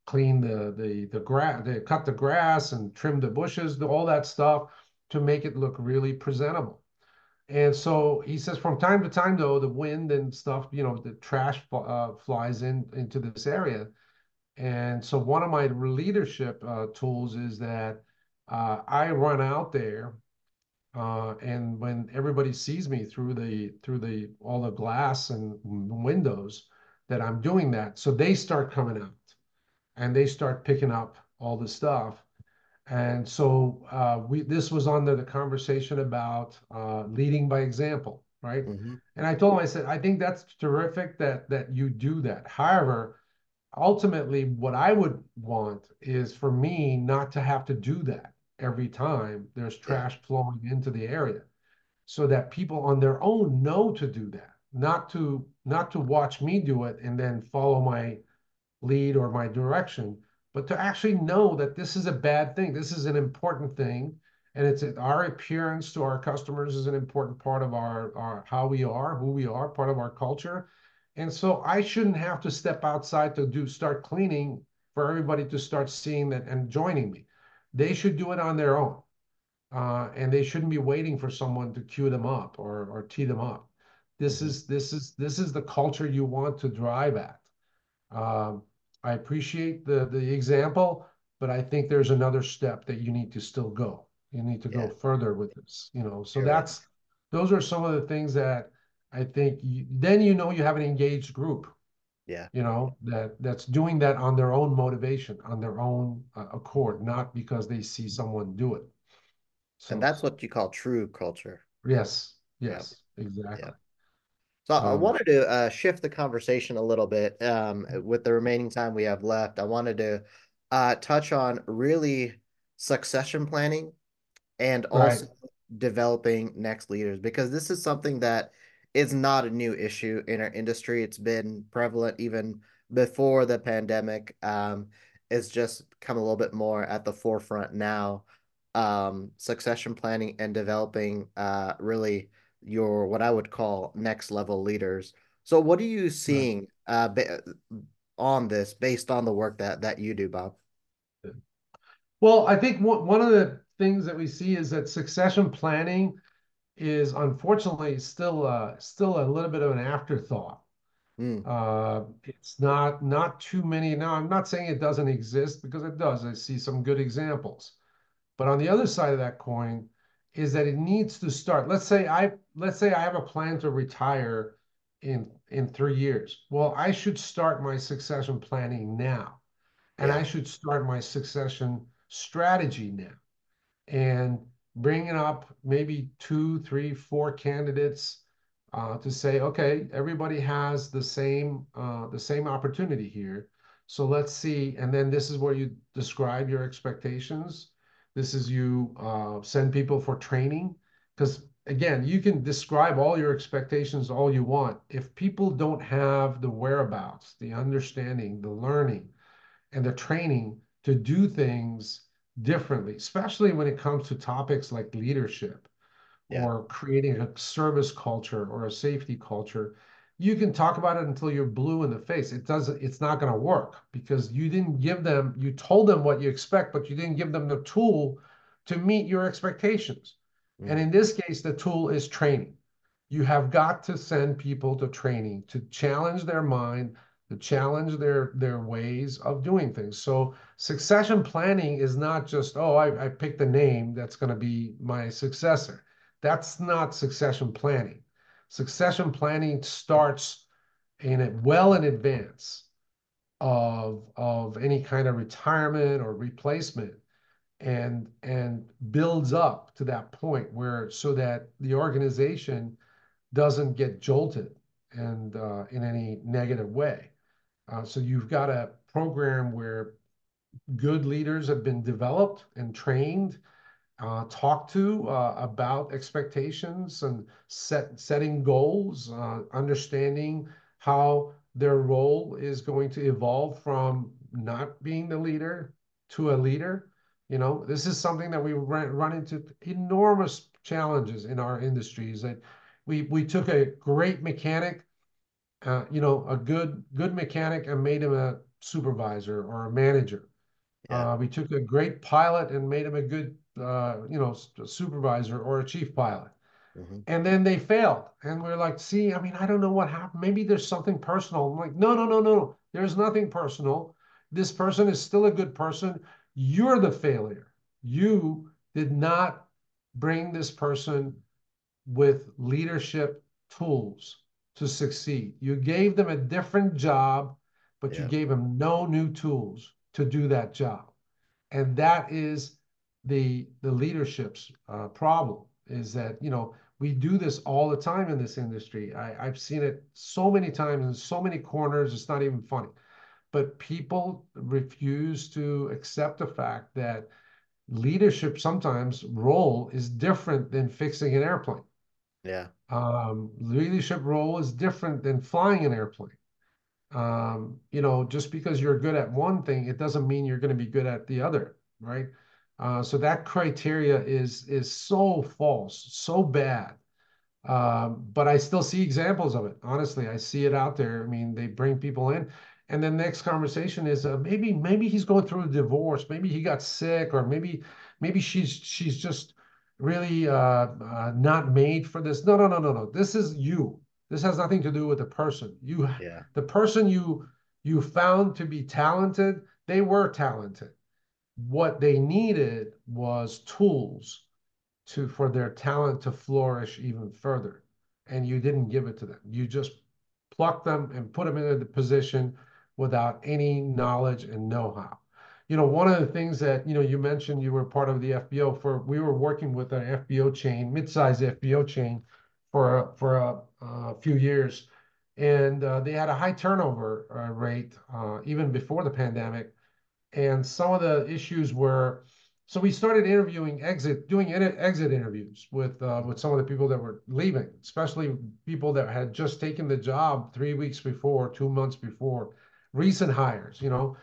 clean the the the grass, they cut the grass and trim the bushes, all that stuff to make it look really presentable. And so he says from time to time, though, the wind and stuff, you know, the trash uh, flies in into this area. And so one of my leadership uh, tools is that uh, I run out there, uh, and when everybody sees me through the through the all the glass and windows, that I'm doing that. So they start coming out, and they start picking up all the stuff. And so uh, we this was under the conversation about uh, leading by example, right? Mm-hmm. And I told him, I said, I think that's terrific that that you do that. However, ultimately, what I would want is for me not to have to do that every time there's trash flowing into the area, so that people on their own know to do that, not to not to watch me do it and then follow my lead or my direction but to actually know that this is a bad thing, this is an important thing, and it's our appearance to our customers is an important part of our, our how we are, who we are, part of our culture. And so I shouldn't have to step outside to do start cleaning for everybody to start seeing that and joining me. They should do it on their own. Uh, and they shouldn't be waiting for someone to cue them up or, or tee them up. This mm-hmm. is this is this is the culture you want to drive at. Um, I appreciate the the example, but I think there's another step that you need to still go. You need to yeah. go further with this, you know. So that's those are some of the things that I think you, then you know you have an engaged group. Yeah. You know, that that's doing that on their own motivation, on their own uh, accord, not because they see someone do it. So, and that's what you call true culture. Yes. Yes. Exactly. So um, I wanted to uh, shift the conversation a little bit um, with the remaining time we have left. I wanted to uh, touch on really succession planning and also right. developing next leaders because this is something that is not a new issue in our industry. It's been prevalent even before the pandemic. Um, it's just come a little bit more at the forefront now. Um, succession planning and developing uh, really your what I would call next level leaders. So what are you seeing uh, ba- on this based on the work that that you do, Bob? Well, I think one of the things that we see is that succession planning is unfortunately still uh, still a little bit of an afterthought. Mm. Uh, it's not not too many. Now, I'm not saying it doesn't exist because it does. I see some good examples, but on the other side of that coin, is that it needs to start. Let's say I let's say I have a plan to retire in in three years. Well, I should start my succession planning now, and yeah. I should start my succession strategy now, and bringing up maybe two, three, four candidates uh, to say, okay, everybody has the same uh, the same opportunity here. So let's see. And then this is where you describe your expectations. This is you uh, send people for training because again, you can describe all your expectations all you want. If people don't have the whereabouts, the understanding, the learning, and the training to do things differently, especially when it comes to topics like leadership Yeah. or creating a service culture or a safety culture, you can talk about it until you're blue in the face. It doesn't, it's not going to work because you didn't give them, you told them what you expect, but you didn't give them the tool to meet your expectations. And Mm. in this case, the tool is training. You have got to send people to training to challenge their mind, to challenge their their ways of doing things. So succession planning is not just, oh, I, I picked a name that's going to be my successor. That's not succession planning. Succession planning starts in it well in advance of of any kind of retirement or replacement and and builds up to that point where so that the organization doesn't get jolted and uh, in any negative way. Uh, so you've got a program where good leaders have been developed and trained, uh, talked to uh, about expectations and set setting goals, uh, understanding how their role is going to evolve from not being the leader to a leader. You know, this is something that we run, run into enormous challenges in our industries that we we took a great mechanic uh, you know, a good good mechanic and made him a supervisor or a manager. Yeah. Uh, we took a great pilot and made him a good, uh, you know, supervisor or a chief pilot. Mm-hmm. And then they failed. And we're like, see, I mean, I don't know what happened. Maybe there's something personal. I'm like, no, no, no, no. There's nothing personal. This person is still a good person. You're the failure. You did not bring this person with leadership tools to succeed. You gave them a different job, but yeah. you gave them no new tools to do that job. And that is the the leadership's uh, problem is that you know we do this all the time in this industry. I, I've seen it so many times in so many corners. It's not even funny, but people refuse to accept the fact that leadership sometimes role is different than fixing an airplane. Yeah. Um, leadership role is different than flying an airplane. Um, you know, just because you're good at one thing, it doesn't mean you're going to be good at the other, right? Uh, so that criteria is is so false, so bad. Um, but I still see examples of it. Honestly, I see it out there. I mean, they bring people in, and the next conversation is uh, maybe maybe he's going through a divorce, maybe he got sick, or maybe maybe she's she's just really uh, uh, not made for this. No, no, no, no, no. This is you. This has nothing to do with the person. You, yeah. the person you you found to be talented, they were talented. What they needed was tools to for their talent to flourish even further, and you didn't give it to them. You just plucked them and put them in a position without any knowledge and know-how you know, one of the things that, you know, you mentioned you were part of the FBO for, we were working with an FBO chain, mid-sized FBO chain for, a, for a, a few years. And uh, they had a high turnover uh, rate uh, even before the pandemic. And some of the issues were, so we started interviewing exit, doing exit interviews with uh, with some of the people that were leaving, especially people that had just taken the job three weeks before, two months before, recent hires, you know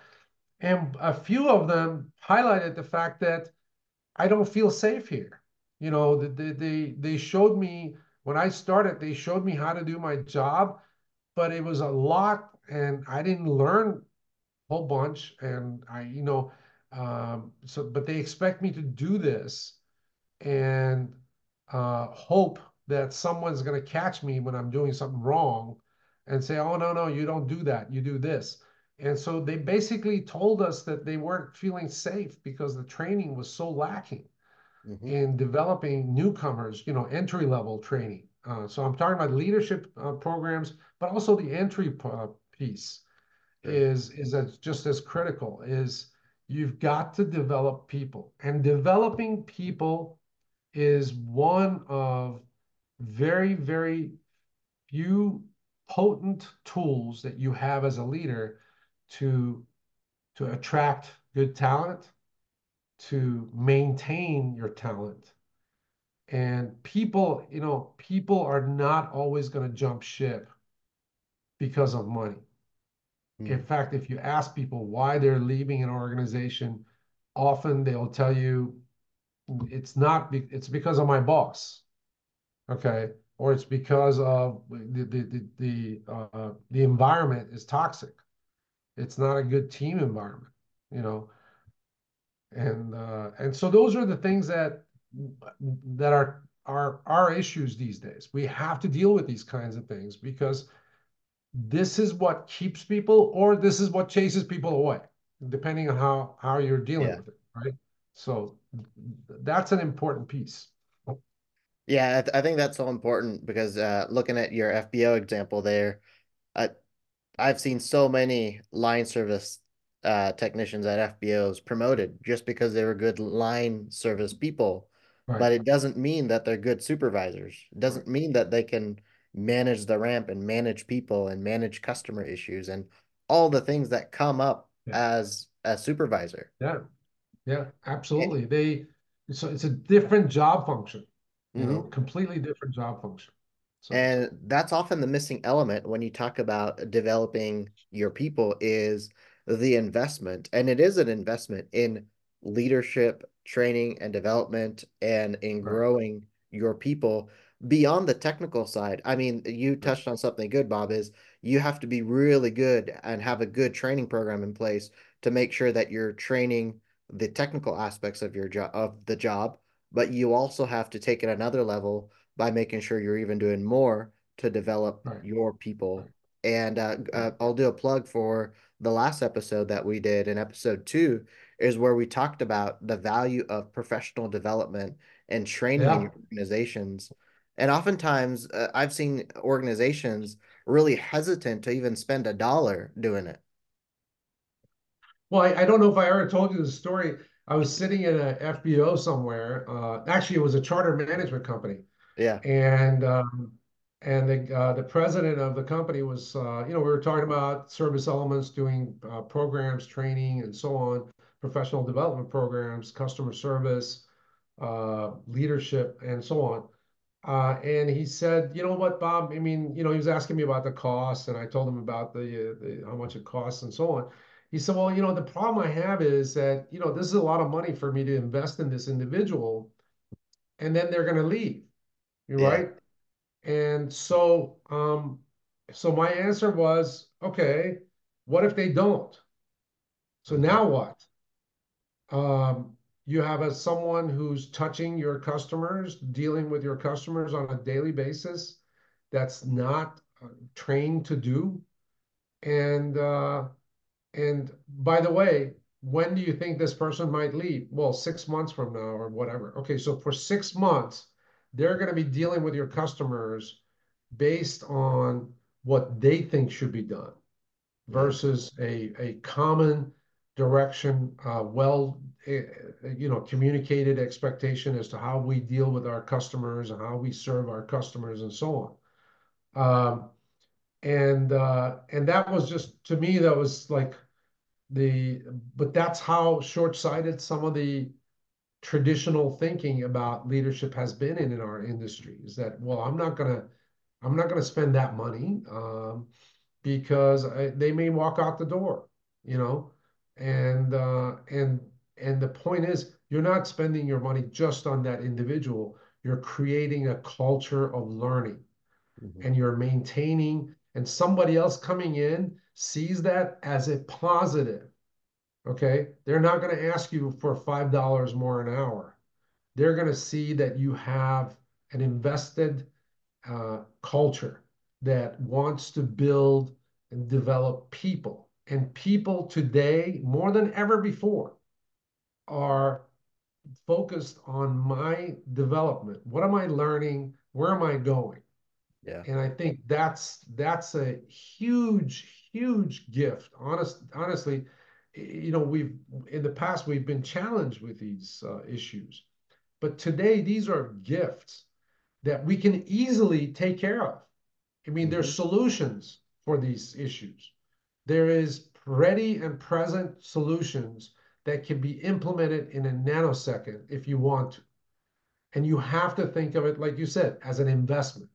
and a few of them highlighted the fact that I don't feel safe here. You know, they, they, they showed me when I started, they showed me how to do my job, but it was a lot and I didn't learn whole bunch. And I, you know, um, so, but they expect me to do this and uh, hope that someone's going to catch me when I'm doing something wrong and say, oh, no, no, you don't do that. You do this. And so they basically told us that they weren't feeling safe because the training was so lacking mm-hmm. in developing newcomers, you know, entry level training. Uh, so I'm talking about leadership uh, programs, but also the entry uh, piece. Is is as, just as critical. Is you've got to develop people, and developing people is one of very very few potent tools that you have as a leader to to attract good talent, to maintain your talent. And people, you know, people are not always going to jump ship because of money. Mm. In fact, if you ask people why they're leaving an organization, often they'll tell you it's not be, it's because of my boss. Okay? Or it's because of the the the the, uh, the environment is toxic. It's not a good team environment, you know. And uh, and so those are the things that that are are our issues these days. We have to deal with these kinds of things because this is what keeps people or this is what chases people away, depending on how how you're dealing yeah. with it, right? So that's an important piece. Yeah, I, th I think that's so important because uh, looking at your FBO example there, uh, I've seen so many line service uh, technicians at FBOs promoted just because they were good line service people. Right. But it doesn't mean that they're good supervisors. It doesn't right. mean that they can manage the ramp and manage people and manage customer issues and all the things that come up yeah. as a supervisor. Yeah. Yeah, absolutely. And, they so it's a different job function. You mm-hmm. know, completely different job function. So. And that's often the missing element when you talk about developing your people is the investment. And it is an investment in leadership, training, and development, and in growing your people beyond the technical side. I mean, you touched on something good, Bob, is you have to be really good and have a good training program in place to make sure that you're training the technical aspects of your job of the job, but you also have to take it another level by making sure you're even doing more to develop right. your people. And uh, uh, I'll do a plug for the last episode that we did in episode two is where we talked about the value of professional development and training yeah. organizations. And oftentimes, uh, I've seen organizations really hesitant to even spend a dollar doing it. Well, I, I don't know if I ever told you the story. I was sitting in a FBO somewhere. Uh, actually, it was a charter management company, yeah. And um, and the uh, the president of the company was, uh, you know, we were talking about ServiceElements, doing uh, programs, training, and so on, professional development programs, customer service, uh, leadership, and so on. Uh, and he said, you know what, Bob? I mean, you know, he was asking me about the costs, and I told him about the, the how much it costs and so on. He said, well, you know, the problem I have is that, you know, this is a lot of money for me to invest in this individual, and then they're going to leave you're yeah. right. And so, um, so my answer was, okay, what if they don't? So now what? Um, you have a someone who's touching your customers, dealing with your customers on a daily basis that's not uh, trained to do. And uh, and by the way, when do you think this person might leave? Well, six months from now or whatever. Okay, so for six months, they're going to be dealing with your customers based on what they think should be done versus a, a common direction, uh, well, uh, you know, communicated expectation as to how we deal with our customers and how we serve our customers and so on. Um, and uh, and that was just to me that was like the but that's how short-sighted some of the traditional thinking about leadership has been in, in our industry is that well i'm not to i'm not to spend that money um, because I, they may walk out the door you know and uh, and and the point is you're not spending your money just on that individual you're creating a culture of learning mm-hmm. and you're maintaining and somebody else coming in sees that as a positive Okay. They're not going to ask you for $5 more an hour. They're going to see that you have an invested uh, culture that wants to build and develop people. And people today, more than ever before, are focused on my development. What am I learning? Where am I going? Yeah. And I think that's that's a huge, huge gift. Honest, honestly, you know, we've in the past we've been challenged with these uh, issues, but today these are gifts that we can easily take care of. I mean, there's solutions for these issues. There is ready and present solutions that can be implemented in a nanosecond if you want to. And you have to think of it, like you said, as an investment.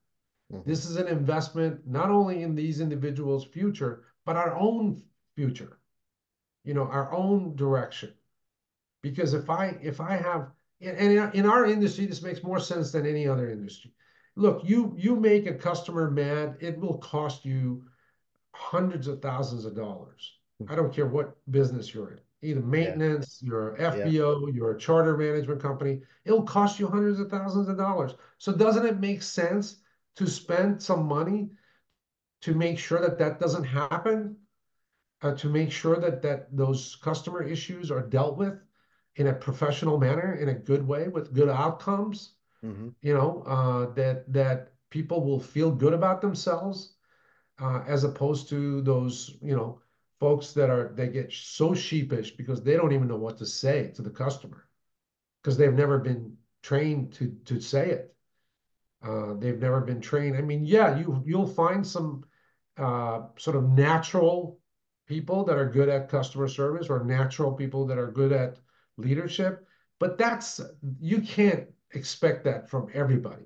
Mm-hmm. This is an investment not only in these individuals' future, but our own future, you know, our own direction. Because if I if I have and in our industry, this makes more sense than any other industry. Look, you you make a customer mad, it will cost you hundreds of thousands of dollars. I don't care what business you're in, either maintenance, yeah. you're FBO, yeah. you're charter management company. It'll cost you hundreds of thousands of dollars. So doesn't it make sense to spend some money to make sure that that doesn't happen? Uh, to make sure that that those customer issues are dealt with in a professional manner, in a good way, with good outcomes. Mm-hmm. You know uh, that that people will feel good about themselves, uh, as opposed to those you know folks that are they get so sheepish because they don't even know what to say to the customer because they've never been trained to to say it. Uh, they've never been trained. I mean, yeah, you you'll find some uh, sort of natural people that are good at customer service or natural people that are good at leadership, but that's you can't expect that from everybody.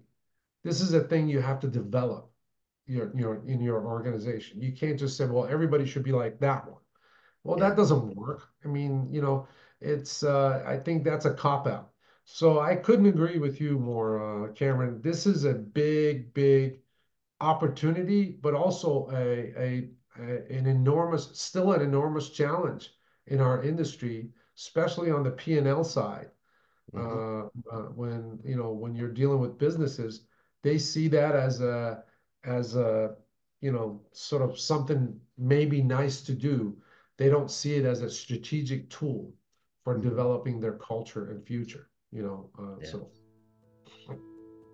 This is a thing you have to develop your your in your organization. You can't just say, well, everybody should be like that one. Well, yeah. that doesn't work. I mean, you know, it's uh, I think that's a cop out. So I couldn't agree with you more, uh, Cameron. This is a big, big opportunity, but also a, a, a an enormous, still an enormous challenge in our industry especially on the P&L side. Mm-hmm. Uh, uh, when you know when you're dealing with businesses, they see that as a as a you know sort of something maybe nice to do. They don't see it as a strategic tool for mm-hmm. developing their culture and future. You know, uh, yeah. so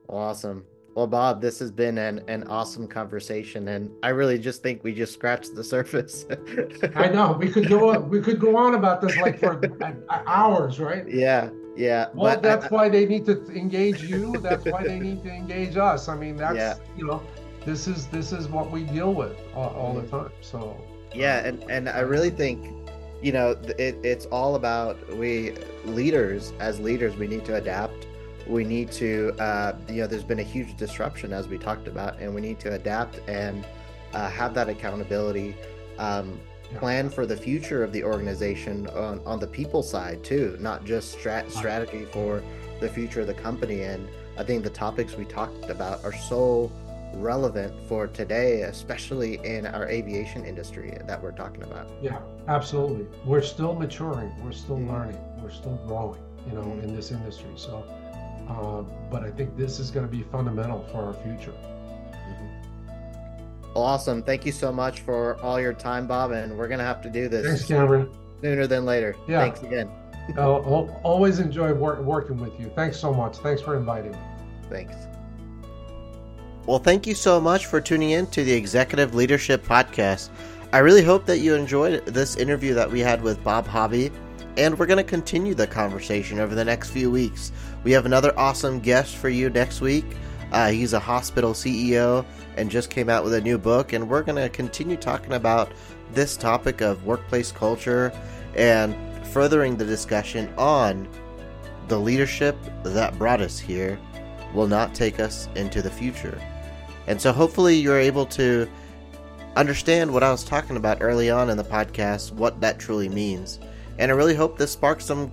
awesome. Well, Bob, this has been an, an awesome conversation, and I really just think we just scratched the surface. I know we could go on, we could go on about this like for hours, right? Yeah, yeah. Well, that's I, why they need to engage you. That's why they need to engage us. I mean, that's yeah. you know, this is this is what we deal with all, all the mm-hmm. time. So yeah, and and I really think you know it, it's all about we leaders as leaders we need to adapt we need to uh, you know there's been a huge disruption as we talked about and we need to adapt and uh, have that accountability um, plan for the future of the organization on, on the people side too not just strat- strategy for the future of the company and i think the topics we talked about are so relevant for today especially in our aviation industry that we're talking about yeah absolutely we're still maturing we're still mm-hmm. learning we're still growing you know mm-hmm. in this industry so uh, but I think this is going to be fundamental for our future. Mm-hmm. Awesome. Thank you so much for all your time, Bob. And we're going to have to do this Thanks, Cameron. sooner than later. Yeah. Thanks again. I'll always enjoy work, working with you. Thanks so much. Thanks for inviting me. Thanks. Well, thank you so much for tuning in to the Executive Leadership Podcast. I really hope that you enjoyed this interview that we had with Bob Hobbi and we're going to continue the conversation over the next few weeks. We have another awesome guest for you next week. Uh, he's a hospital CEO and just came out with a new book, and we're going to continue talking about this topic of workplace culture and furthering the discussion on the leadership that brought us here will not take us into the future. And so hopefully you're able to understand what I was talking about early on in the podcast, what that truly means and I really hope this sparks some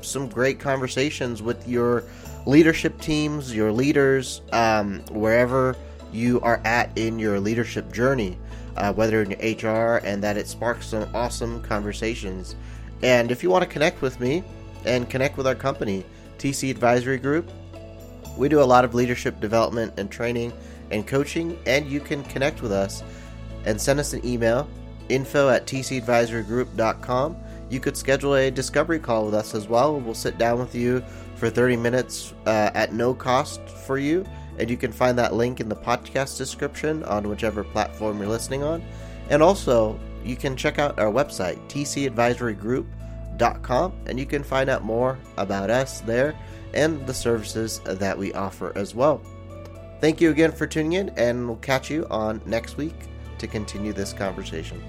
some great conversations with your leadership teams, your leaders, um, wherever you are at in your leadership journey, uh, whether in your HR, and that it sparks some awesome conversations. And if you want to connect with me and connect with our company, TC Advisory Group, we do a lot of leadership development and training and coaching, and you can connect with us and send us an email info at tcadvisorygroup.com you could schedule a discovery call with us as well. We'll sit down with you for 30 minutes uh, at no cost for you. And you can find that link in the podcast description on whichever platform you're listening on. And also, you can check out our website, tcadvisorygroup.com, and you can find out more about us there and the services that we offer as well. Thank you again for tuning in, and we'll catch you on next week to continue this conversation.